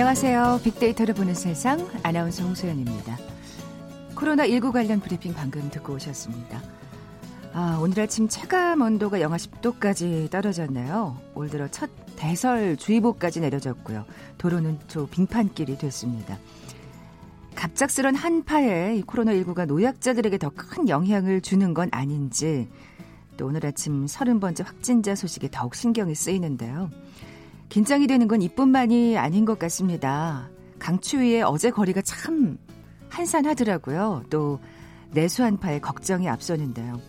안녕하세요. 빅데이터를 보는 세상 아나운서 홍소연입니다. 코로나19 관련 브리핑 방금 듣고 오셨습니다. 아, 오늘 아침 체감 온도가 영하 10도까지 떨어졌네요. 올 들어 첫 대설주의보까지 내려졌고요. 도로는 또 빙판길이 됐습니다. 갑작스런 한파에 코로나19가 노약자들에게 더 큰 영향을 주는 건 아닌지 또 오늘 아침 30번째 확진자 소식에 더욱 신경이 쓰이는데요. 긴장이 되는 건 이뿐만이 아닌 것 같습니다. 강추위에 어제 거리가 참 한산하더라고요. 또 내수 한파에 걱정이 앞서는데요.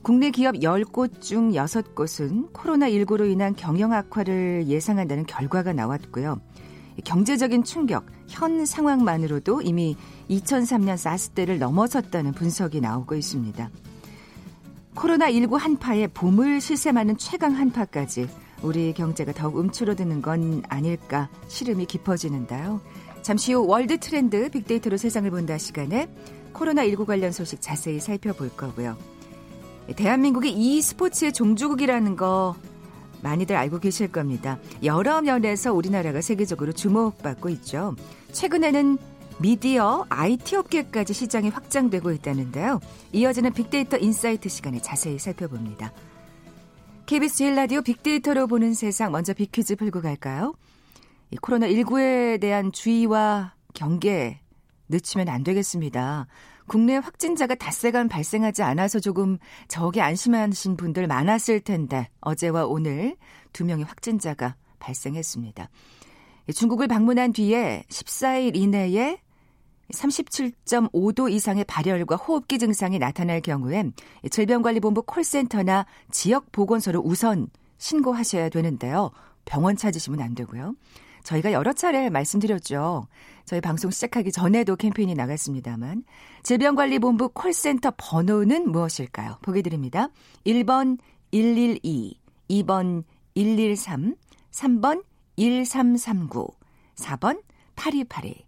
국내 기업 10곳 중 6곳은 코로나19로 인한 경영 악화를 예상한다는 결과가 나왔고요. 경제적인 충격, 현 상황만으로도 이미 2003년 사스 때를 넘어섰다는 분석이 나오고 있습니다. 코로나19 한파에 봄을 실셈하는 최강 한파까지 우리 경제가 더욱 움츠러드는 건 아닐까 시름이 깊어지는데요. 잠시 후 월드 트렌드 빅데이터로 세상을 본다 시간에 코로나19 관련 소식 자세히 살펴볼 거고요. 대한민국이 e스포츠의 종주국이라는 거 많이들 알고 계실 겁니다. 여러 면에서 우리나라가 세계적으로 주목받고 있죠. 최근에는 미디어, IT 업계까지 시장이 확장되고 있다는데요. 이어지는 빅데이터 인사이트 시간에 자세히 살펴봅니다. KBS 제일 라디오 빅데이터로 보는 세상 먼저 빅퀴즈 풀고 갈까요? 이 코로나19에 대한 주의와 경계 늦추면 안 되겠습니다. 국내 확진자가 닷새간 발생하지 않아서 조금 저기 안심하신 분들 많았을 텐데 어제와 오늘 두 명의 확진자가 발생했습니다. 중국을 방문한 뒤에 14일 이내에 37.5도 이상의 발열과 호흡기 증상이 나타날 경우엔 질병관리본부 콜센터나 지역 보건소로 우선 신고하셔야 되는데요. 병원 찾으시면 안 되고요. 저희가 여러 차례 말씀드렸죠. 저희 방송 시작하기 전에도 캠페인이 나갔습니다만 질병관리본부 콜센터 번호는 무엇일까요? 보기 드립니다. 1번 112, 2번 113, 3번 1339, 4번 8282.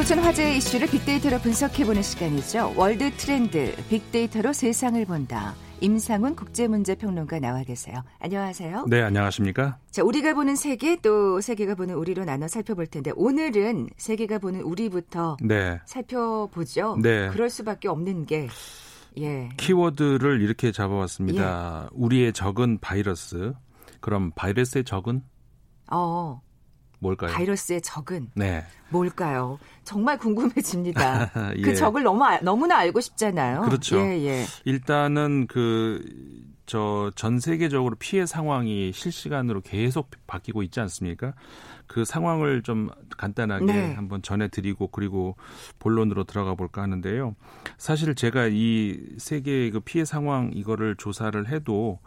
지구촌 화제의 이슈를 빅데이터로 분석해보는 시간이죠. 월드 트렌드 빅데이터로 세상을 본다. 임상훈 국제문제평론가 나와 계세요. 안녕하세요. 네, 안녕하십니까? 자, 우리가 보는 세계 또 세계가 보는 우리로 나눠 살펴볼 텐데 오늘은 세계가 보는 우리부터 네. 살펴보죠. 네. 그럴 수밖에 없는 게 예. 키워드를 이렇게 잡아왔습니다. 예. 우리의 적은 바이러스. 그럼 바이러스의 적은? 어. 뭘까요? 바이러스의 적은 네. 뭘까요? 정말 궁금해집니다. 예. 그 적을 너무 너무나 알고 싶잖아요. 그렇죠. 예, 예. 일단은 그 저 전 세계적으로 피해 상황이 실시간으로 계속 바뀌고 있지 않습니까? 그 상황을 좀 간단하게 네. 한번 전해드리고 그리고 본론으로 들어가 볼까 하는데요. 사실 제가 이 세계 그 피해 상황 이거를 조사를 해도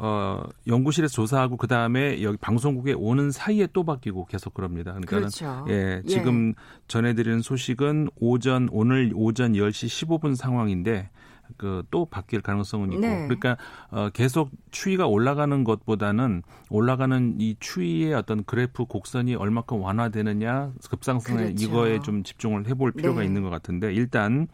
어, 연구실에서 조사하고 그 다음에 여기 방송국에 오는 사이에 또 바뀌고 계속 그럽니다. 그러니까는 그렇죠. 예, 예. 지금 예. 전해드리는 소식은 오전 오늘 오전 10시 15분 상황인데 그또 바뀔 가능성은 있고 네. 그러니까 어 계속 추위가 올라가는 것보다는 올라가는 이 추위의 어떤 그래프 곡선이 얼마큼 완화되느냐 급상승에 그렇죠. 이거에 좀 집중을 해볼 필요가 네. 있는 것 같은데 일단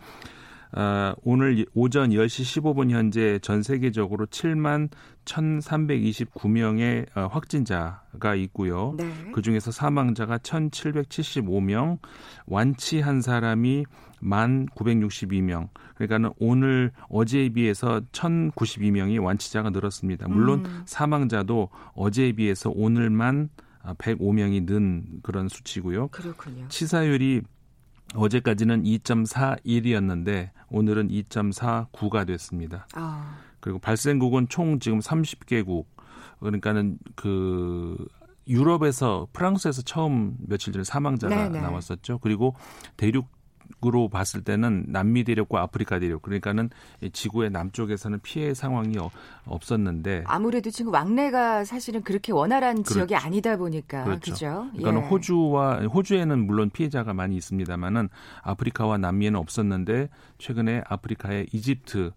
어, 오늘 오전 10시 15분 현재 전 세계적으로 7만 1,329명의 어, 확진자가 있고요. 네. 그 중에서 사망자가 1,775명, 완치한 사람이 1,962명. 그러니까는 오늘 어제에 비해서 1,092명이 완치자가 늘었습니다. 물론 음. 사망자도 어제에 비해서 오늘만 105명이 는 그런 수치고요. 그렇군요. 치사율이 어제까지는 2.41이었는데 오늘은 2.49가 됐습니다. 아. 그리고 발생국은 총 지금 30개국. 그러니까는 그 유럽에서 프랑스에서 처음 며칠 전에 사망자가 네네. 네. 나왔었죠. 그리고 대륙 대륙 으로 봤을 때는 남미 대륙과 아프리카 대륙 그러니까는 지구의 남쪽에서는 피해 상황이 없었는데 아무래도 지금 왕래가 사실은 그렇게 원활한 그렇죠. 지역이 아니다 보니까 그렇죠. 그죠? 그러니까 예. 호주와 호주에는 물론 피해자가 많이 있습니다만은 아프리카와 남미에는 없었는데 최근에 아프리카의 이집트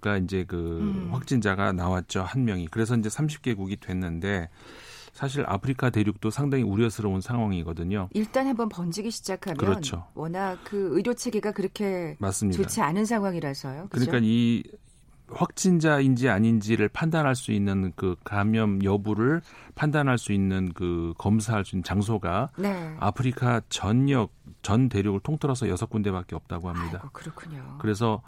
가 이제 그 음. 확진자가 나왔죠 한 명이 그래서 이제 30개국이 됐는데 사실 아프리카 대륙도 상당히 우려스러운 상황이거든요. 일단 한번 번지기 시작하면 그렇죠. 워낙 그 의료 체계가 그렇게 맞습니다. 좋지 않은 상황이라서요. 그죠? 그러니까 이 확진자인지 아닌지를 판단할 수 있는 그 감염 여부를 판단할 수 있는 그 검사할 수 있는 장소가 네. 아프리카 전역 전 대륙을 통틀어서 여섯 군데밖에 없다고 합니다. 아이고, 그렇군요. 그래서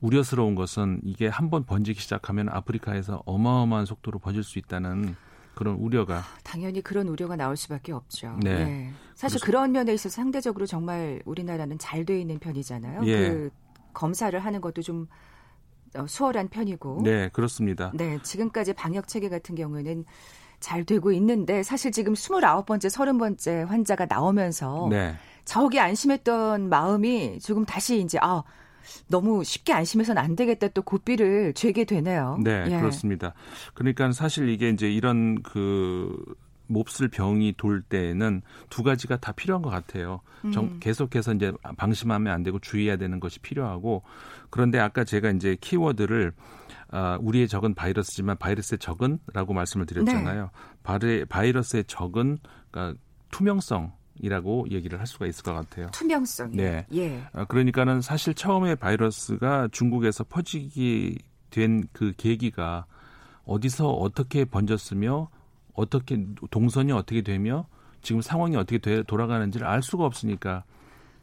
우려스러운 것은 이게 한번 번지기 시작하면 아프리카에서 어마어마한 속도로 번질 수 있다는 그런 우려가 당연히 그런 우려가 나올 수밖에 없죠. 네. 예. 사실 그래서, 그런 면에 있어서 상대적으로 정말 우리나라는 잘 돼 있는 편이잖아요. 예. 그 검사를 하는 것도 좀 어, 수월한 편이고. 네, 그렇습니다. 네, 지금까지 방역 체계 같은 경우에는 잘 되고 있는데 사실 지금 29번째, 30번째 환자가 나오면서 네. 저기 안심했던 마음이 조금 다시 이제 아 너무 쉽게 안심해서는 안 되겠다 또 고삐를 죄게 되네요. 네, 예. 그렇습니다. 그러니까 사실 이게 이제 이런 그 몹쓸 병이 돌 때는 두 가지가 다 필요한 것 같아요. 음. 계속해서 이제 방심하면 안 되고 주의해야 되는 것이 필요하고 그런데 아까 제가 이제 키워드를 아, 우리의 적은 바이러스지만 바이러스의 적은라고 말씀을 드렸잖아요. 네. 바이러스의 적은 그러니까 투명성 이라고 얘기를 할 수가 있을 것 같아요. 투명성. 네. 예. 아, 그러니까는 사실 처음에 바이러스가 중국에서 퍼지게 된 그 계기가 어디서 어떻게 번졌으며 어떻게 동선이 어떻게 되며 지금 상황이 어떻게 돼, 돌아가는지를 알 수가 없으니까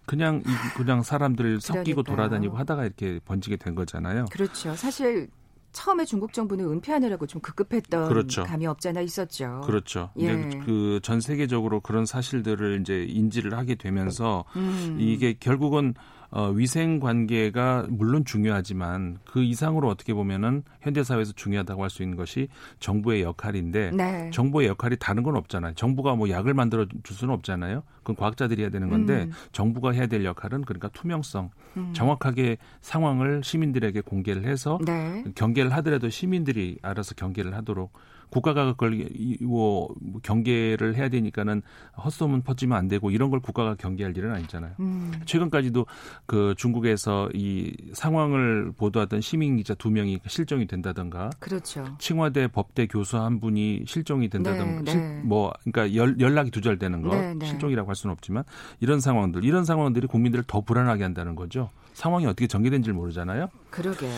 그냥 그냥 사람들 섞이고 돌아다니고 하다가 이렇게 번지게 된 거잖아요. 그렇죠. 사실 처음에 중국 정부는 은폐하느라고 좀 급급했던 그렇죠. 감이 없잖아 있었죠. 그렇죠. 예. 그전 세계적으로 그런 사실들을 이제 인지를 하게 되면서 음. 이게 결국은 어, 위생 관계가 물론 중요하지만 그 이상으로 어떻게 보면은 현대 사회에서 중요하다고 할 수 있는 것이 정부의 역할인데 네. 정부의 역할이 다른 건 없잖아요. 정부가 뭐 약을 만들어 줄 수는 없잖아요. 그건 과학자들이 해야 되는 건데 음. 정부가 해야 될 역할은 그러니까 투명성, 음. 정확하게 상황을 시민들에게 공개를 해서 네. 경계를 하더라도 시민들이 알아서 경계를 하도록 국가가 그걸 뭐 경계를 해야 되니까는 헛소문 퍼지면 안 되고 이런 걸 국가가 경계할 일은 아니잖아요. 음. 최근까지도 그 중국에서 이 상황을 보도하던 시민 기자 두 명이 실종이 된다던가. 그렇죠. 칭화대 법대 교수 한 분이 실종이 된다던가. 네, 네. 뭐 그러니까 연, 연락이 두절되는 거 네, 네. 실종이라고 할 수는 없지만 이런 상황들 이런 상황들이 국민들을 더 불안하게 한다는 거죠. 상황이 어떻게 전개된지를 모르잖아요. 그러게요.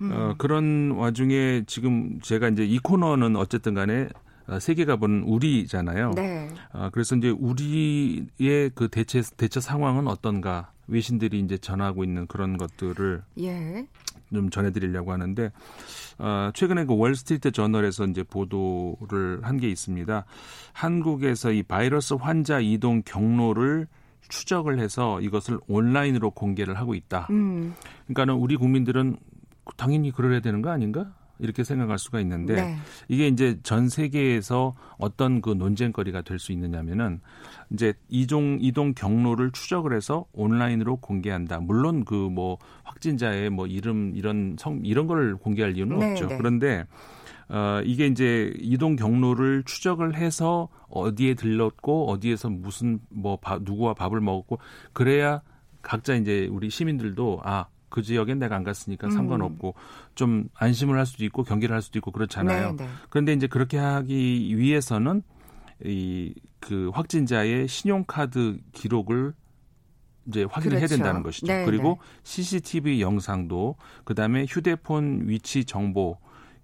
음. 어, 그런 와중에 지금 제가 이제 이 코너는 어쨌든 간에 어, 세계가 보는 우리잖아요. 네. 어, 그래서 이제 우리의 그 대체 대처 상황은 어떤가 외신들이 이제 전하고 있는 그런 것들을 예. 좀 전해드리려고 하는데 어, 최근에 그 월스트리트 저널에서 이제 보도를 한 게 있습니다. 한국에서 이 바이러스 환자 이동 경로를 추적을 해서 이것을 온라인으로 공개를 하고 있다. 음. 그러니까는 우리 국민들은 당연히 그래야 되는 거 아닌가? 이렇게 생각할 수가 있는데 네. 이게 이제 전 세계에서 어떤 그 논쟁거리가 될 수 있느냐면은 이제 이동 이동 경로를 추적을 해서 온라인으로 공개한다. 물론 그 뭐 확진자의 뭐 이름 이런 성 이런 걸 공개할 이유는 네, 없죠. 네. 그런데 어, 이게 이제 이동 경로를 추적을 해서 어디에 들렀고 어디에서 무슨 뭐 바, 누구와 밥을 먹었고 그래야 각자 이제 우리 시민들도 아, 그 지역엔 내가 안 갔으니까 음. 상관없고 좀 안심을 할 수도 있고 경계를 할 수도 있고 그렇잖아요. 네, 네. 그런데 이제 그렇게 하기 위해서는 이 그 확진자의 신용카드 기록을 이제 확인을 그렇죠. 해야 된다는 것이죠. 네, 그리고 CCTV 영상도 그다음에 휴대폰 위치 정보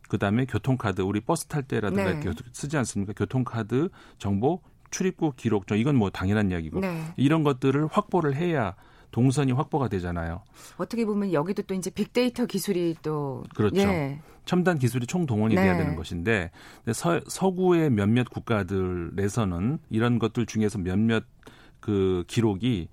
그다음에 교통카드 우리 버스 탈 때라든가 네. 쓰지 않습니까? 교통카드 정보 출입국 기록 저 이건 뭐 당연한 이야기고 네. 이런 것들을 확보를 해야 동선이 확보가 되잖아요. 어떻게 보면 여기도 또 이제 빅데이터 기술이 또 그렇죠. 예. 첨단 기술이 총동원이 네. 돼야 되는 것인데 서, 서구의 몇몇 국가들에서는 이런 것들 중에서 몇몇 그 기록이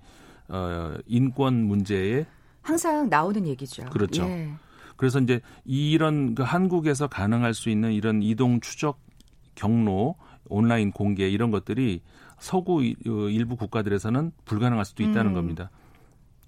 어, 인권 문제에 항상 나오는 얘기죠. 그렇죠. 예. 그래서 이제 이런 그 한국에서 가능할 수 있는 이런 이동 추적 경로 온라인 공개 이런 것들이 서구 어, 일부 국가들에서는 불가능할 수도 있다는 음. 겁니다.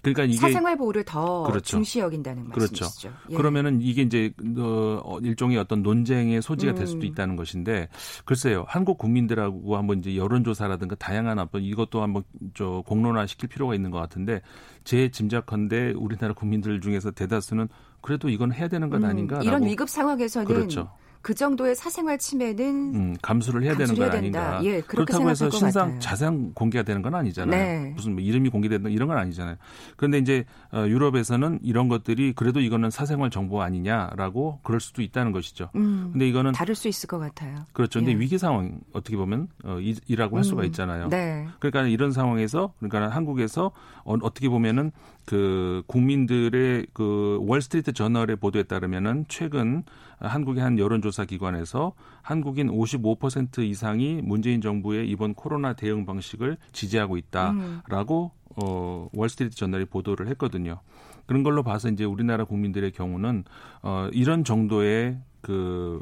그러니까 이게 사생활 보호를 더 그렇죠. 중시 여긴다는 그렇죠. 말씀이시죠. 예. 그러면은 이게 이제 어, 일종의 어떤 논쟁의 소지가 될 수도 음. 있다는 것인데 글쎄요. 한국 국민들하고 한번 이제 여론조사라든가 다양한 어떤 이것도 한번 저 공론화 시킬 필요가 있는 것 같은데 제 짐작컨대 우리나라 국민들 중에서 대다수는 그래도 이건 해야 되는 것 음, 아닌가? 이런 위급 상황에서는 그렇죠. 그 정도의 사생활 침해는 음, 감수를 해야 되는 건 아닌가. 예, 그렇다고 해서 신상 자세한 공개가 되는 건 아니잖아요. 네. 무슨 뭐 이름이 공개된다 이런 건 아니잖아요. 그런데 이제 어, 유럽에서는 이런 것들이 그래도 이거는 사생활 정보 아니냐라고 그럴 수도 있다는 것이죠. 음, 근데 이거는 다를 수 있을 것 같아요. 그렇죠. 근데 예. 위기 상황 어떻게 보면 어, 이라고 할 수가 음, 있잖아요. 네. 그러니까 이런 상황에서 그러니까 한국에서 어, 어떻게 보면은 그 국민들의 그 월스트리트 저널의 보도에 따르면은 최근 한국의 한 여론조사 기관에서 한국인 55% 이상이 문재인 정부의 이번 코로나 대응 방식을 지지하고 있다라고 음. 어 월스트리트 저널이 보도를 했거든요. 그런 걸로 봐서 이제 우리나라 국민들의 경우는 어 이런 정도의 그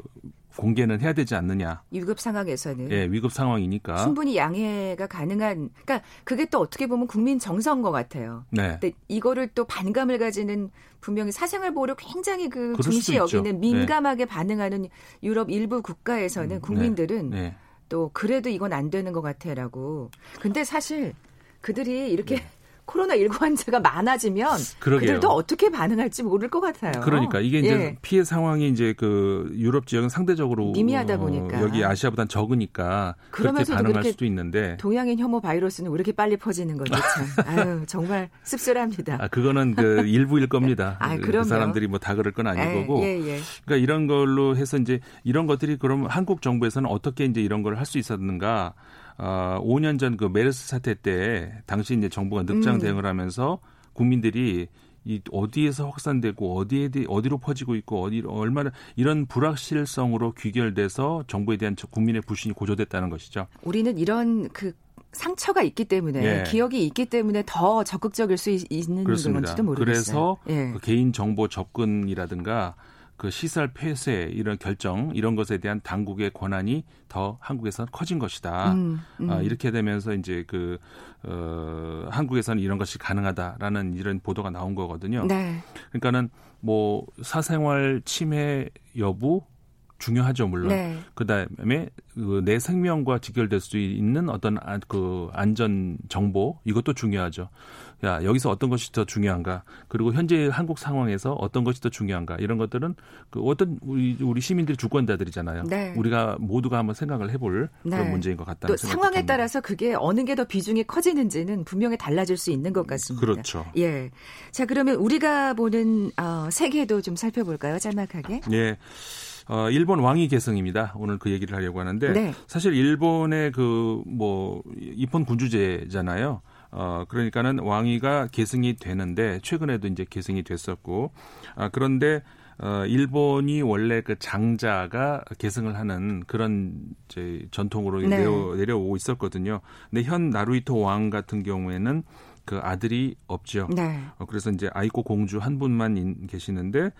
공개는 해야 되지 않느냐. 위급 상황에서는. 예, 위급 상황이니까. 충분히 양해가 가능한, 그러니까 그게 또 어떻게 보면 국민 정서인 것 같아요. 네. 근데 이거를 또 반감을 가지는 분명히 사생활 보호를 굉장히 그 중시 여기는 네. 민감하게 네. 반응하는 유럽 일부 국가에서는 음, 네. 국민들은 네. 또 그래도 이건 안 되는 것 같아라고. 근데 사실 그들이 이렇게 네. 코로나19 환자가 많아지면 그러게요. 그들도 어떻게 반응할지 모를 것 같아요. 그러니까 이게 이제 예. 피해 상황이 이제 그 유럽 지역은 상대적으로 미미하다 보니까 어, 여기 아시아보단 적으니까 그렇게 반응할 수도 있는데 동양인 혐오 바이러스는 왜 이렇게 빨리 퍼지는 거죠? 참. 아유 정말 씁쓸합니다. 아 그거는 그 일부일 겁니다. 아, 그, 그 사람들이 뭐 다 그럴 건 아니고. 예, 예. 그러니까 이런 걸로 해서 이제 이런 것들이 그럼 한국 정부에서는 어떻게 이제 이런 걸 할 수 있었는가? 어, 5년 전 그 메르스 사태 때 당시 이제 정부가 늑장 음. 대응을 하면서 국민들이 이 어디에서 확산되고 어디에 어디로 퍼지고 있고 어디 얼마나 이런 불확실성으로 귀결돼서 정부에 대한 국민의 불신이 고조됐다는 것이죠. 우리는 이런 그 상처가 있기 때문에 예. 기억이 있기 때문에 더 적극적일 수 있는 그렇습니다. 건지도 모르겠어요. 그래서 예. 그 개인 정보 접근이라든가 그 시설 폐쇄 이런 결정 이런 것에 대한 당국의 권한이 더 한국에서 커진 것이다. 음, 음. 아, 이렇게 되면서 이제 그 어, 한국에서는 이런 것이 가능하다라는 이런 보도가 나온 거거든요. 네. 그러니까는 뭐 사생활 침해 여부 중요하죠 물론. 네. 그다음에 그 내 생명과 직결될 수 있는 어떤 아, 그 안전 정보 이것도 중요하죠. 야 여기서 어떤 것이 더 중요한가 그리고 현재 한국 상황에서 어떤 것이 더 중요한가 이런 것들은 그 어떤 우리 우리 시민들이 주권자들이잖아요. 네. 우리가 모두가 한번 생각을 해볼 네. 그런 문제인 것 같다. 또 상황에 듭니다. 따라서 그게 어느 게 더 비중이 커지는지는 분명히 달라질 수 있는 것 같습니다. 그렇죠. 예. 자 그러면 우리가 보는 어, 세계도 좀 살펴볼까요, 짤막하게? 예. 어, 일본 왕위 계승입니다. 오늘 그 얘기를 하려고 하는데 네. 사실 일본의 그 뭐 입헌 군주제잖아요. 어, 그러니까는 왕위가 계승이 되는데 최근에도 이제 계승이 됐었고 아, 그런데 어, 일본이 원래 그 장자가 계승을 하는 그런 이제 전통으로 네. 내려, 내려오고 있었거든요. 근데 현 나루이토 왕 같은 경우에는 그 아들이 없죠. 네. 어, 그래서 이제 아이코 공주 한 분만 인, 계시는데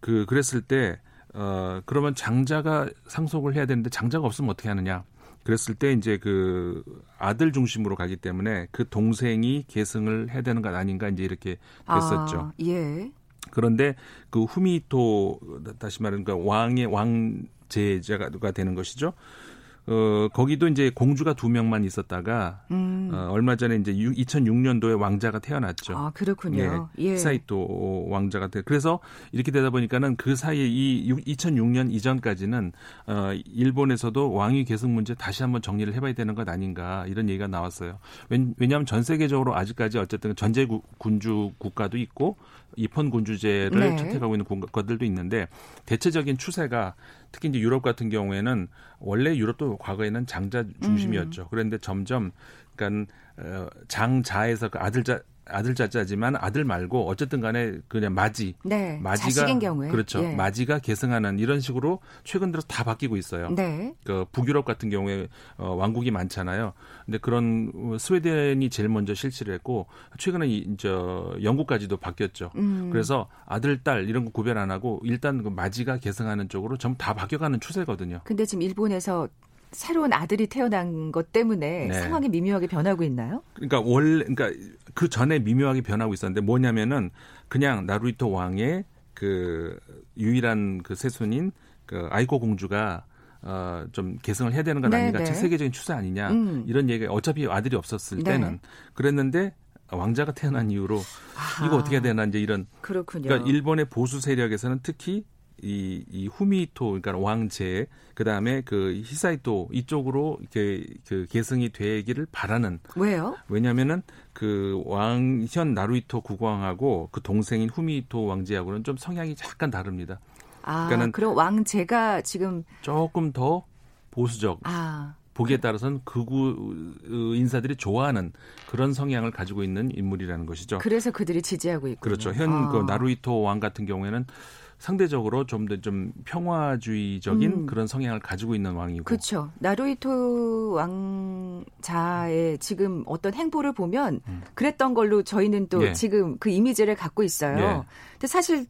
그 그랬을 때 어, 그러면 장자가 상속을 해야 되는데 장자가 없으면 어떻게 하느냐? 그랬을 때 이제 그 아들 중심으로 가기 때문에 그 동생이 계승을 해야 되는 것 아닌가 이제 이렇게 됐었죠. 아, 예. 그런데 그 후미토 다시 말하는 그 왕의 왕제자가 되는 것이죠. 어, 거기도 이제 공주가 두 명만 있었다가 음. 어, 얼마 전에 이제 2006년도에 왕자가 태어났죠. 아 그렇군요. 예. 예. 사이토 왕자가 태. 그래서 이렇게 되다 보니까는 그 사이에 이 2006년 이전까지는 어, 일본에서도 왕위 계승 문제 다시 한번 정리를 해봐야 되는 것 아닌가 이런 얘기가 나왔어요. 왜냐하면 전 세계적으로 아직까지 어쨌든 전제 군주 국가도 있고 입헌 군주제를 네. 채택하고 있는 국가들도 있는데 대체적인 추세가 특히 이제 유럽 같은 경우에는 원래 유럽도 과거에는 장자 중심이었죠. 음. 그런데 점점 그러니까 어, 장자에서 그 아들자 아들 자자지만 아들 말고 어쨌든 간에 그냥 마지. 네. 마지가 경우에. 그렇죠. 예. 마지가 계승하는 이런 식으로 최근 들어 다 바뀌고 있어요. 네. 그 북유럽 같은 경우에 어, 왕국이 많잖아요. 근데 그런 스웨덴이 제일 먼저 실시를 했고 최근에 이제 영국까지도 바뀌었죠. 음. 그래서 아들 딸 이런 거 구별 안 하고 일단 그 마지가 계승하는 쪽으로 전부 다 바뀌어가는 추세거든요. 근데 지금 일본에서 새로운 아들이 태어난 것 때문에 네. 상황이 미묘하게 변하고 있나요? 그러니까 원래 그러니까 그 전에 미묘하게 변하고 있었는데 뭐냐면은 그냥 나루이토 왕의 그 유일한 그 세손인 그 아이코 공주가 어, 좀 개성을 해야 되는 건 네, 아닌가, 네. 세계적인 추세 아니냐 음. 이런 얘기 어차피 아들이 없었을 네. 때는 그랬는데 왕자가 태어난 이후로 아, 이거 어떻게 해야 되나 이제 이런 그렇군요. 그러니까 일본의 보수 세력에서는 특히 이, 이 후미토 그러니까 왕제 그 다음에 그 히사이토 이쪽으로 이렇게 그 계승이 되기를 바라는 왜요? 왜냐면은 그 왕현 나루이토 국왕하고 그 동생인 후미토 왕제하고는 좀 성향이 약간 다릅니다. 아, 그러니까는 그럼 왕제가 지금 조금 더 보수적 아. 보기에 따라서는 극우 인사들이 좋아하는 그런 성향을 가지고 있는 인물이라는 것이죠. 그래서 그들이 지지하고 있고 그렇죠. 현그 아. 나루이토 왕 같은 경우에는 상대적으로 좀 더좀 좀 평화주의적인 음. 그런 성향을 가지고 있는 왕이고. 그렇죠. 나루이토 왕자의 지금 어떤 행보를 보면 음. 그랬던 걸로 저희는 또 예. 지금 그 이미지를 갖고 있어요. 예. 근데 사실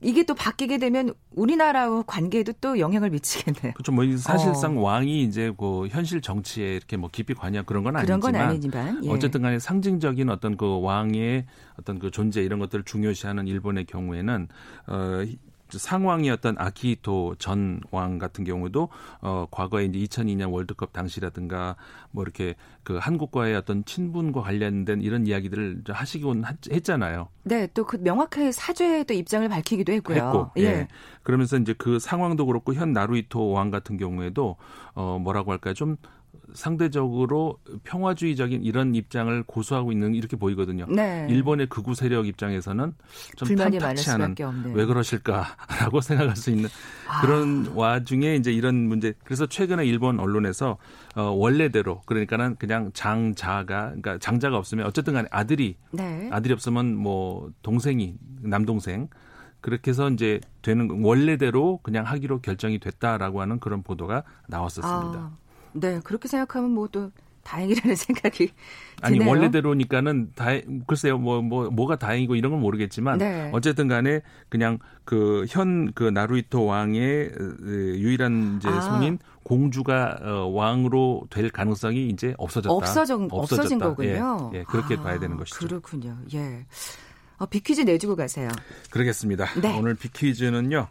이게 또 바뀌게 되면 우리나라와 관계에도 또 영향을 미치겠네요. 그렇죠. 뭐 사실상 어. 왕이 이제 그 현실 정치에 이렇게 뭐 깊이 관여 그런 건 아니지만, 그런 건 아니지만 예. 어쨌든 간에 상징적인 어떤 그 왕의 어떤 그 존재 이런 것들을 중요시하는 일본의 경우에는 어 상황이었던 아키히토 전 왕 같은 경우도 어 과거에 이제 2002년 월드컵 당시라든가 뭐 이렇게 그 한국과의 어떤 친분과 관련된 이런 이야기들을 하시곤 했잖아요. 네, 또 그 명확하게 사죄도 입장을 밝히기도 했고요. 했고, 예. 예. 그러면서 이제 그 상황도 그렇고 현 나루이토 왕 같은 경우에도 어 뭐라고 할까요? 좀 상대적으로 평화주의적인 이런 입장을 고수하고 있는 이렇게 보이거든요. 네. 일본의 극우 세력 입장에서는 좀 탐탁치 않은 왜 그러실까라고 생각할 수 있는 아. 그런 와중에 이제 이런 문제. 그래서 최근에 일본 언론에서 어 원래대로 그러니까는 그냥 장자가 그러니까 장자가 없으면 어쨌든 간에 아들이 네. 아들이 없으면 뭐 동생이 남동생 그렇게 해서 이제 되는 원래대로 그냥 하기로 결정이 됐다라고 하는 그런 보도가 나왔었습니다. 아. 네, 그렇게 생각하면 뭐 또 다행이라는 생각이 아니 드네요. 원래대로니까는 다 글쎄요 뭐뭐 뭐, 뭐가 다행이고 이런 건 모르겠지만 네. 어쨌든 간에 그냥 그 현그 그 나루이토 왕의 유일한 이제 아. 손인 공주가 어, 왕으로 될 가능성이 이제 없어졌다. 없어진 없어진 거군요. 예, 예 그렇게 아, 봐야 되는 것이죠. 그렇군요. 예. 어, 비퀴즈 내주고 가세요. 그러겠습니다. 네. 오늘 비퀴즈는요.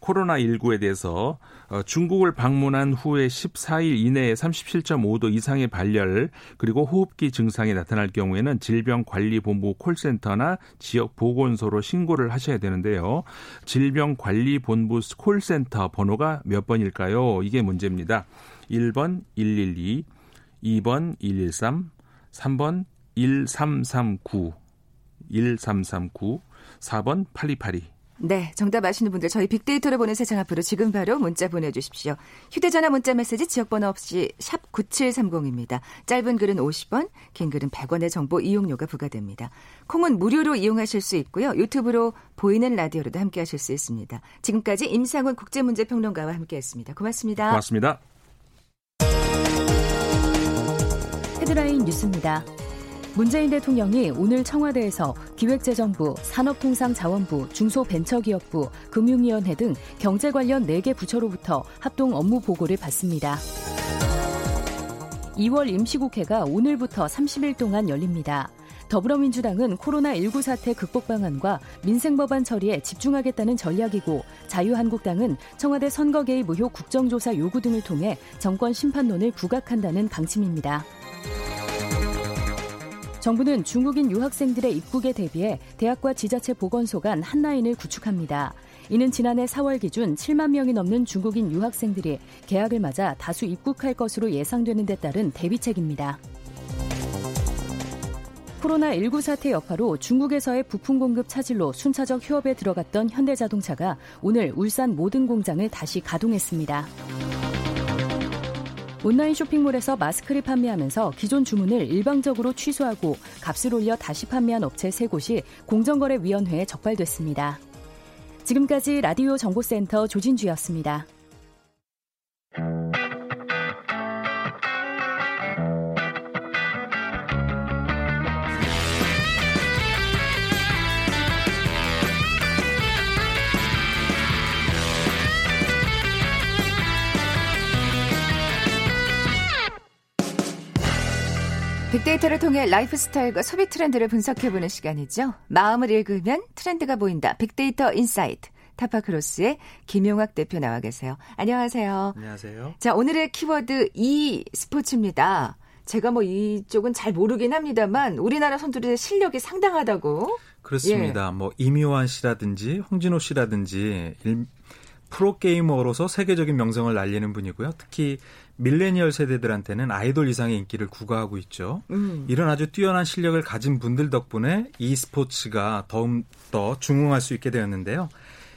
코로나19에 대해서 어, 중국을 방문한 후에 14일 이내에 37.5도 이상의 발열 그리고 호흡기 증상이 나타날 경우에는 질병관리본부 콜센터나 지역 보건소로 신고를 하셔야 되는데요. 질병관리본부 콜센터 번호가 몇 번일까요? 이게 문제입니다. 1번 112, 2번 113, 3번 1339, 1339, 4번 8282. 네, 정답 아시는 분들 저희 빅데이터를 보는 세상 앞으로 지금 바로 문자 보내주십시오. 휴대전화 문자 메시지 지역번호 없이 샵 9730입니다. 짧은 글은 50원, 긴 글은 100원의 정보 이용료가 부과됩니다. 콩은 무료로 이용하실 수 있고요. 유튜브로 보이는 라디오로도 함께하실 수 있습니다. 지금까지 임상훈 국제문제평론가와 함께했습니다. 고맙습니다. 고맙습니다. 헤드라인 뉴스입니다. 문재인 대통령이 오늘 청와대에서 기획재정부, 산업통상자원부, 중소벤처기업부, 금융위원회 등 경제 관련 4개 부처로부터 합동 업무 보고를 받습니다. 2월 임시국회가 오늘부터 30일 동안 열립니다. 더불어민주당은 코로나19 사태 극복 방안과 민생 법안 처리에 집중하겠다는 전략이고 자유한국당은 청와대 선거 개입 의혹 국정조사 요구 등을 통해 정권 심판론을 부각한다는 방침입니다. 정부는 중국인 유학생들의 입국에 대비해 대학과 지자체 보건소 간 한라인을 구축합니다. 이는 지난해 4월 기준 7만 명이 넘는 중국인 유학생들이 개학을 맞아 다수 입국할 것으로 예상되는 데 따른 대비책입니다. 코로나19 사태 여파로 중국에서의 부품 공급 차질로 순차적 휴업에 들어갔던 현대자동차가 오늘 울산 모든 공장을 다시 가동했습니다. 온라인 쇼핑몰에서 마스크를 판매하면서 기존 주문을 일방적으로 취소하고 값을 올려 다시 판매한 업체 3곳이 공정거래위원회에 적발됐습니다. 지금까지 라디오 정보센터 조진주였습니다. 빅데이터를 통해 라이프 스타일과 소비 트렌드를 분석해보는 시간이죠. 마음을 읽으면 트렌드가 보인다. 빅데이터 인사이트. 타파크로스의 김용학 대표 나와 계세요. 안녕하세요. 안녕하세요. 자, 오늘의 키워드 e스포츠입니다. 제가 뭐 이쪽은 잘 모르긴 합니다만 우리나라 선수들의 실력이 상당하다고. 그렇습니다. 예. 뭐 임요환 씨라든지 홍진호 씨라든지 일, 프로게이머로서 세계적인 명성을 날리는 분이고요. 특히 밀레니얼 세대들한테는 아이돌 이상의 인기를 구가하고 있죠. 음. 이런 아주 뛰어난 실력을 가진 분들 덕분에 e스포츠가 더욱더 중흥할 수 있게 되었는데요.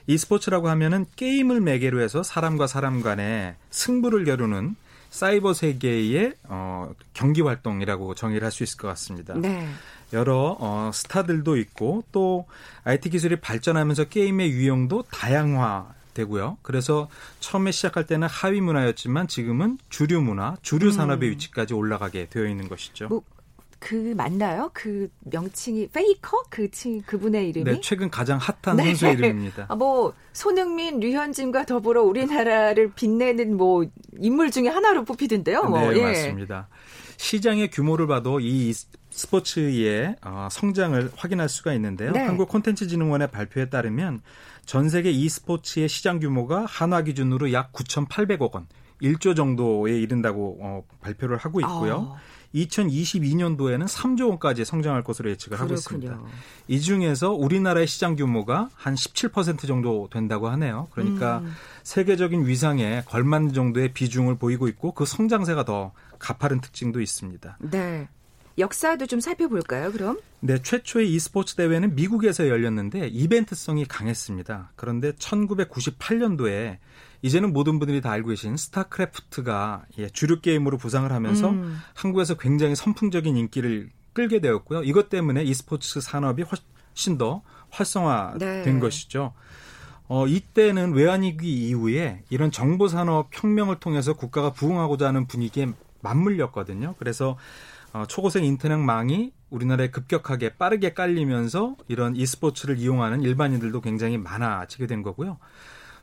e스포츠라고 하면은 게임을 매개로 해서 사람과 사람 간의 승부를 겨루는 사이버 세계의 어, 경기 활동이라고 정의를 할 수 있을 것 같습니다. 네. 여러 어, 스타들도 있고 또 IT 기술이 발전하면서 게임의 유형도 다양화 되고요. 그래서 처음에 시작할 때는 하위 문화였지만 지금은 주류 문화, 주류 산업의 음. 위치까지 올라가게 되어 있는 것이죠. 뭐, 그 맞나요? 그 명칭이 페이커 그 칭 그분의 이름이 네, 최근 가장 핫한 네. 선수의 이름입니다. 아, 뭐 손흥민, 류현진과 더불어 우리나라를 빛내는 뭐 인물 중에 하나로 뽑히던데요. 뭐. 네, 예. 맞습니다. 시장의 규모를 봐도 이 스포츠의 어, 성장을 확인할 수가 있는데요. 네. 한국 콘텐츠진흥원의 발표에 따르면 전 세계 e스포츠의 시장 규모가 한화 기준으로 약 9,800억 원, 1조 정도에 이른다고 어, 발표를 하고 있고요. 아. 2022년도에는 3조 원까지 성장할 것으로 예측을 그렇군요. 하고 있습니다. 이 중에서 우리나라의 시장 규모가 한 17% 정도 된다고 하네요. 그러니까 음. 세계적인 위상에 걸맞는 정도의 비중을 보이고 있고 그 성장세가 더 가파른 특징도 있습니다. 네. 역사도 좀 살펴볼까요, 그럼? 네, 최초의 e스포츠 대회는 미국에서 열렸는데 이벤트성이 강했습니다. 그런데 1998년도에 이제는 모든 분들이 다 알고 계신 스타크래프트가 예, 주류 게임으로 부상을 하면서 음. 한국에서 굉장히 선풍적인 인기를 끌게 되었고요. 이것 때문에 e스포츠 산업이 훨씬 더 활성화된 네. 것이죠. 어, 이때는 외환위기 이후에 이런 정보산업 혁명을 통해서 국가가 부흥하고자 하는 분위기에 맞물렸거든요. 그래서 어, 초고생 인터넷망이 우리나라에 급격하게 빠르게 깔리면서 이런 e스포츠를 이용하는 일반인들도 굉장히 많아지게 된 거고요.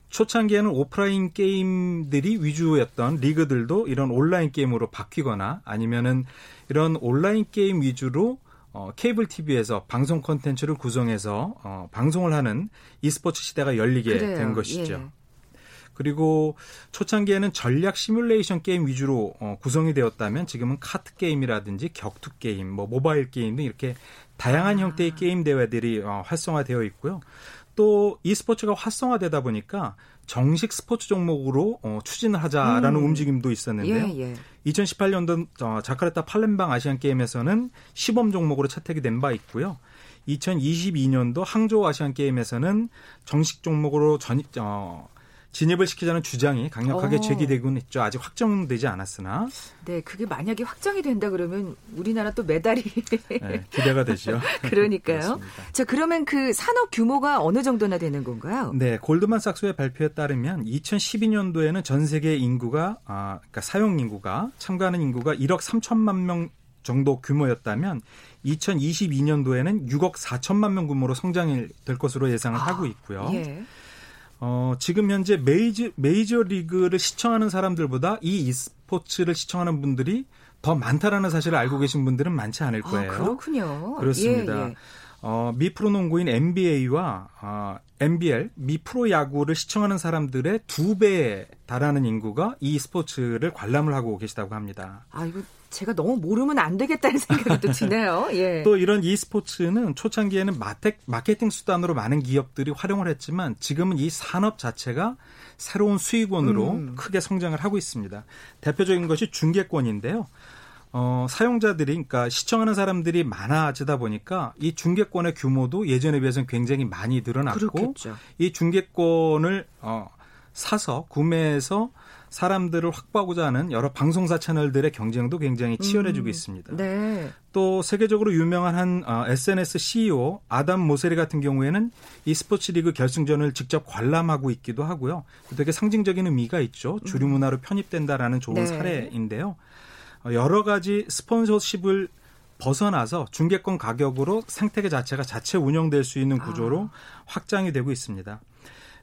초창기에는 오프라인 게임들이 위주였던 리그들도 이런 온라인 게임으로 바뀌거나 아니면은 이런 온라인 게임 위주로 어, 케이블 TV에서 방송 콘텐츠를 구성해서 어, 방송을 하는 e스포츠 시대가 열리게 그래요. 된 것이죠. 예. 그리고 초창기에는 전략 시뮬레이션 게임 위주로 어, 구성이 되었다면 지금은 카트 게임이라든지 격투 게임, 뭐 모바일 게임 등 이렇게 다양한 아. 형태의 게임 대회들이 어, 활성화되어 있고요. 또 e스포츠가 활성화되다 보니까 정식 스포츠 종목으로 어, 추진을 하자라는 음. 움직임도 있었는데요. 예, 예. 2018년도 어, 자카르타 팔렘방 아시안 게임에서는 시범 종목으로 채택이 된 바 있고요. 2022년도 항저우 아시안 게임에서는 정식 종목으로 전, 어, 진입을 시키자는 주장이 강력하게 어. 제기되곤 있죠. 아직 확정되지 않았으나. 네, 그게 만약에 확정이 된다 그러면 우리나라 또 메달이 네, 기대가 되죠. 그러니까요. 자, 그러면 그 산업 규모가 어느 정도나 되는 건가요? 네, 골드만삭스의 발표에 따르면 2012년도에는 전 세계 인구가 아, 그러니까 사용 인구가 참가하는 인구가 1억 3천만 명 정도 규모였다면 2022년도에는 6억 4천만 명 규모로 성장이 될 것으로 예상을 아, 하고 있고요. 예. 어, 지금 현재 메이저, 메이저 리그를 시청하는 사람들보다 이 e스포츠를 시청하는 분들이 더 많다라는 사실을 알고 계신 분들은 많지 않을 아, 거예요. 아, 그렇군요. 그렇습니다. 예, 예. 어, 미 프로농구인 NBA와 어, NBL, 미 프로 야구를 시청하는 사람들의 두 배에 달하는 인구가 이 스포츠를 관람을 하고 계시다고 합니다. 아, 이거 제가 너무 모르면 안 되겠다는 생각이 또 드네요. 예. 또 이런 e스포츠는 초창기에는 마텍, 마케팅 수단으로 많은 기업들이 활용을 했지만 지금은 이 산업 자체가 새로운 수익원으로 음. 크게 성장을 하고 있습니다. 대표적인 것이 중계권인데요. 어, 사용자들이, 그러니까 시청하는 사람들이 많아지다 보니까 이 중계권의 규모도 예전에 비해서는 굉장히 많이 늘어났고 그렇겠죠. 이 중계권을 어, 사서 구매해서 사람들을 확보하고자 하는 여러 방송사 채널들의 경쟁도 굉장히 치열해지고 음, 있습니다. 네. 또 세계적으로 유명한 한 어, SNS CEO 아담 모세리 같은 경우에는 이 스포츠 리그 결승전을 직접 관람하고 있기도 하고요. 되게 상징적인 의미가 있죠. 주류 문화로 편입된다라는 좋은 네. 사례인데요. 어, 여러 가지 스폰서십을 벗어나서 중계권 가격으로 생태계 자체가 자체 운영될 수 있는 구조로 아. 확장이 되고 있습니다.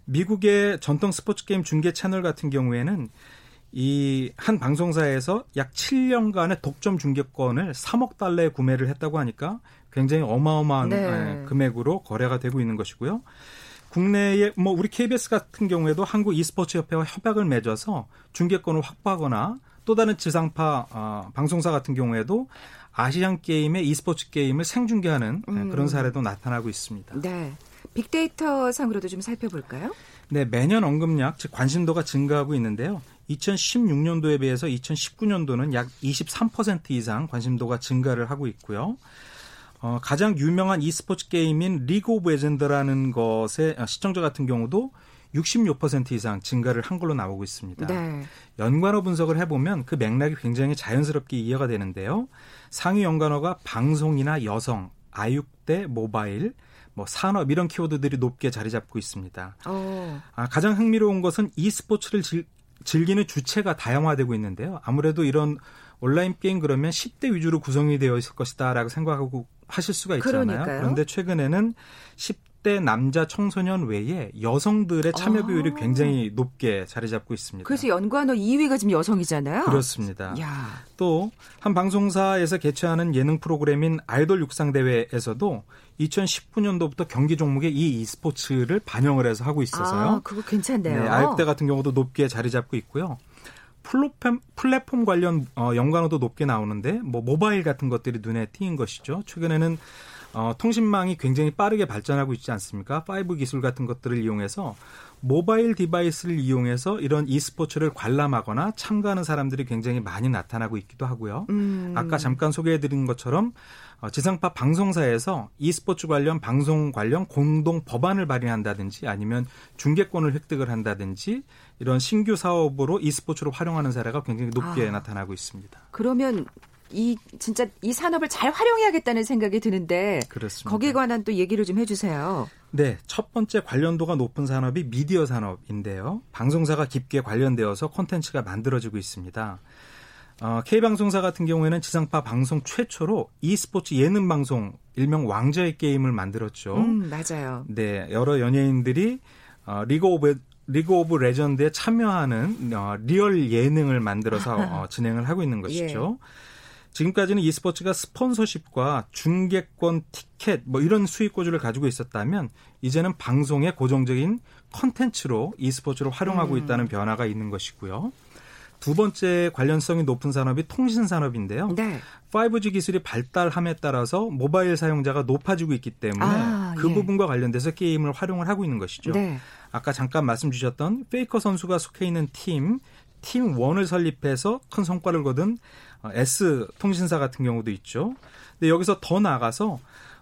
미국의 전통 스포츠 게임 중계 채널 같은 경우에는 이 한 방송사에서 약 7년간의 독점 중계권을 3억 달러에 구매를 했다고 하니까 굉장히 어마어마한 네. 예, 금액으로 거래가 되고 있는 것이고요. 국내에 뭐 우리 KBS 같은 경우에도 한국 e스포츠 협회와 협약을 맺어서 중계권을 확보하거나 또 다른 지상파 어, 방송사 같은 경우에도 아시안 게임의 e스포츠 게임을 생중계하는 예, 음. 그런 사례도 나타나고 있습니다. 네. 빅데이터 상으로도 좀 살펴볼까요? 네, 매년 언급량, 즉 관심도가 증가하고 있는데요. 2016년도에 비해서 2019년도는 약 23% 이상 관심도가 증가를 하고 있고요. 어, 가장 유명한 e스포츠 게임인 리그 오브 레전드라는 것의 시청자 같은 경우도 66% 이상 증가를 한 걸로 나오고 있습니다. 네. 연관어 분석을 해보면 그 맥락이 굉장히 자연스럽게 이해가 되는데요. 상위 연관어가 방송이나 여성, 아육대, 모바일, 뭐 산업 이런 키워드들이 높게 자리 잡고 있습니다. 어. 아, 가장 흥미로운 것은 e스포츠를 즐, 즐기는 주체가 다양화되고 있는데요. 아무래도 이런 온라인 게임 그러면 10대 위주로 구성이 되어 있을 것이다라고 생각하고 하실 수가 있잖아요. 그러니까요. 그런데 최근에는 10대 남자 청소년 외에 여성들의 참여 아. 비율이 굉장히 높게 자리 잡고 있습니다. 그래서 연관어 2위가 지금 여성이잖아요. 그렇습니다. 또 한 방송사에서 개최하는 예능 프로그램인 아이돌 육상 대회에서도 2019년도부터 경기 종목에 이 e스포츠를 반영을 해서 하고 있어서요. 아, 그거 괜찮네요. 네, 아육대 같은 경우도 높게 자리 잡고 있고요. 플랫폼, 플랫폼 관련 어, 연관어도 높게 나오는데 뭐 모바일 같은 것들이 눈에 띄인 것이죠. 최근에는 어, 통신망이 굉장히 빠르게 발전하고 있지 않습니까? 5 기술 같은 것들을 이용해서 모바일 디바이스를 이용해서 이런 e스포츠를 관람하거나 참가하는 사람들이 굉장히 많이 나타나고 있기도 하고요. 음. 아까 잠깐 소개해드린 것처럼 어, 지상파 방송사에서 e스포츠 관련 방송 관련 공동 법안을 발의한다든지 아니면 중계권을 획득을 한다든지 이런 신규 사업으로 e스포츠로 활용하는 사례가 굉장히 높게 아. 나타나고 있습니다. 그러면 이 진짜 이 산업을 잘 활용해야겠다는 생각이 드는데 그렇습니다. 거기에 관한 또 얘기를 좀 해주세요. 네, 첫 번째 관련도가 높은 산업이 미디어 산업인데요. 방송사가 깊게 관련되어서 콘텐츠가 만들어지고 있습니다. 어, K방송사 같은 경우에는 지상파 방송 최초로 e스포츠 예능 방송 일명 왕자의 게임을 만들었죠. 음, 맞아요. 네, 여러 연예인들이 어, 리그 오브 리그 오브 레전드에 참여하는 어, 리얼 예능을 만들어서 어, 진행을 하고 있는 것이죠. 예. 지금까지는 e스포츠가 스폰서십과 중계권, 티켓 뭐 이런 수익 구조를 가지고 있었다면 이제는 방송의 고정적인 컨텐츠로 e스포츠를 활용하고 음. 있다는 변화가 있는 것이고요. 두 번째 관련성이 높은 산업이 통신 산업인데요. 네. 5G 기술이 발달함에 따라서 모바일 사용자가 높아지고 있기 때문에 아, 그 예. 부분과 관련돼서 게임을 활용을 하고 있는 것이죠. 네. 아까 잠깐 말씀 주셨던 페이커 선수가 속해 있는 팀, 팀 원을 설립해서 큰 성과를 거둔 어, S 통신사 같은 경우도 있죠. 근데 여기서 더 나아가서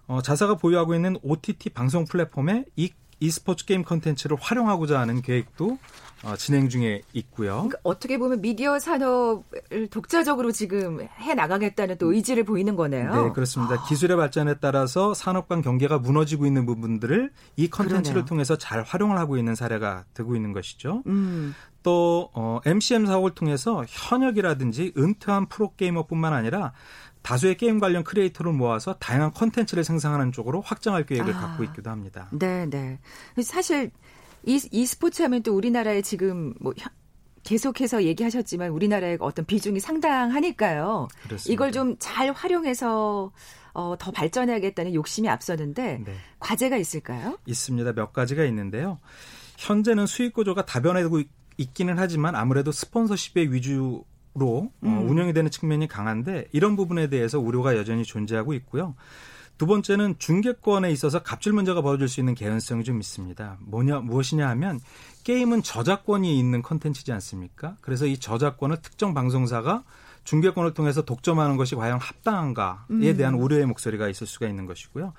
어, 자사가 보유하고 있는 OTT 방송 플랫폼에 이 e스포츠 게임 컨텐츠를 활용하고자 하는 계획도 어, 진행 중에 있고요. 그러니까 어떻게 보면 미디어 산업을 독자적으로 지금 해 나가겠다는 또 의지를 보이는 거네요. 네, 그렇습니다. 아. 기술의 발전에 따라서 산업 간 경계가 무너지고 있는 부분들을 이 컨텐츠를 통해서 잘 활용을 하고 있는 사례가 되고 있는 것이죠. 음. 또 어, MCN 사업을 통해서 현역이라든지 은퇴한 프로게이머뿐만 아니라 다수의 게임 관련 크리에이터를 모아서 다양한 컨텐츠를 생산하는 쪽으로 확장할 계획을 아, 갖고 있기도 합니다. 네, 네. 사실 이, e스포츠 하면 또 우리나라에 지금 뭐 계속해서 얘기하셨지만 우리나라의 어떤 비중이 상당하니까요. 그렇습니다. 이걸 좀 잘 활용해서 어, 더 발전해야겠다는 욕심이 앞서는데 네. 과제가 있을까요? 있습니다. 몇 가지가 있는데요. 현재는 수익 구조가 다변화되고 있기는 하지만 아무래도 스폰서십의 위주 로 어, 음. 어, 운영이 되는 측면이 강한데 이런 부분에 대해서 우려가 여전히 존재하고 있고요. 두 번째는 중계권에 있어서 갑질 문제가 벌어질 수 있는 개연성이 좀 있습니다. 뭐냐 무엇이냐 하면 게임은 저작권이 있는 컨텐츠지 않습니까? 그래서 이 저작권을 특정 방송사가 중계권을 통해서 독점하는 것이 과연 합당한가에 음. 대한 우려의 목소리가 있을 수가 있는 것이고요.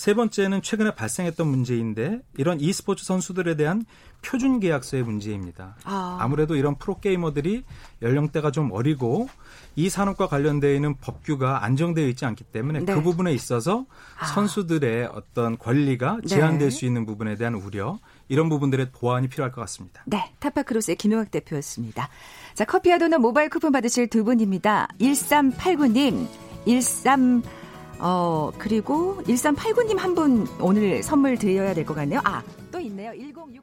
세 번째는 최근에 발생했던 문제인데 이런 e스포츠 선수들에 대한 표준 계약서의 문제입니다. 아. 무래도 이런 프로게이머들이 연령대가 좀 어리고 이 산업과 관련되어 있는 법규가 안정되어 있지 않기 때문에 네. 그 부분에 있어서 아. 선수들의 어떤 권리가 제한될 네. 수 있는 부분에 대한 우려 이런 부분들의 보완이 필요할 것 같습니다. 네, 타파크로스의 김용학 대표였습니다. 자, 커피와 도넛 모바일 쿠폰 받으실 두 분입니다. 1389님, 13 어, 그리고 1389님 한 분 오늘 선물 드려야 될 것 같네요. 아, 또 있네요. 1060님.